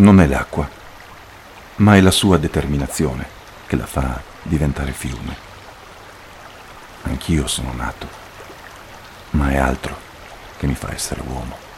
Non è l'acqua, ma è la sua determinazione che la fa diventare fiume. Anch'io sono nato, ma è altro che mi fa essere uomo.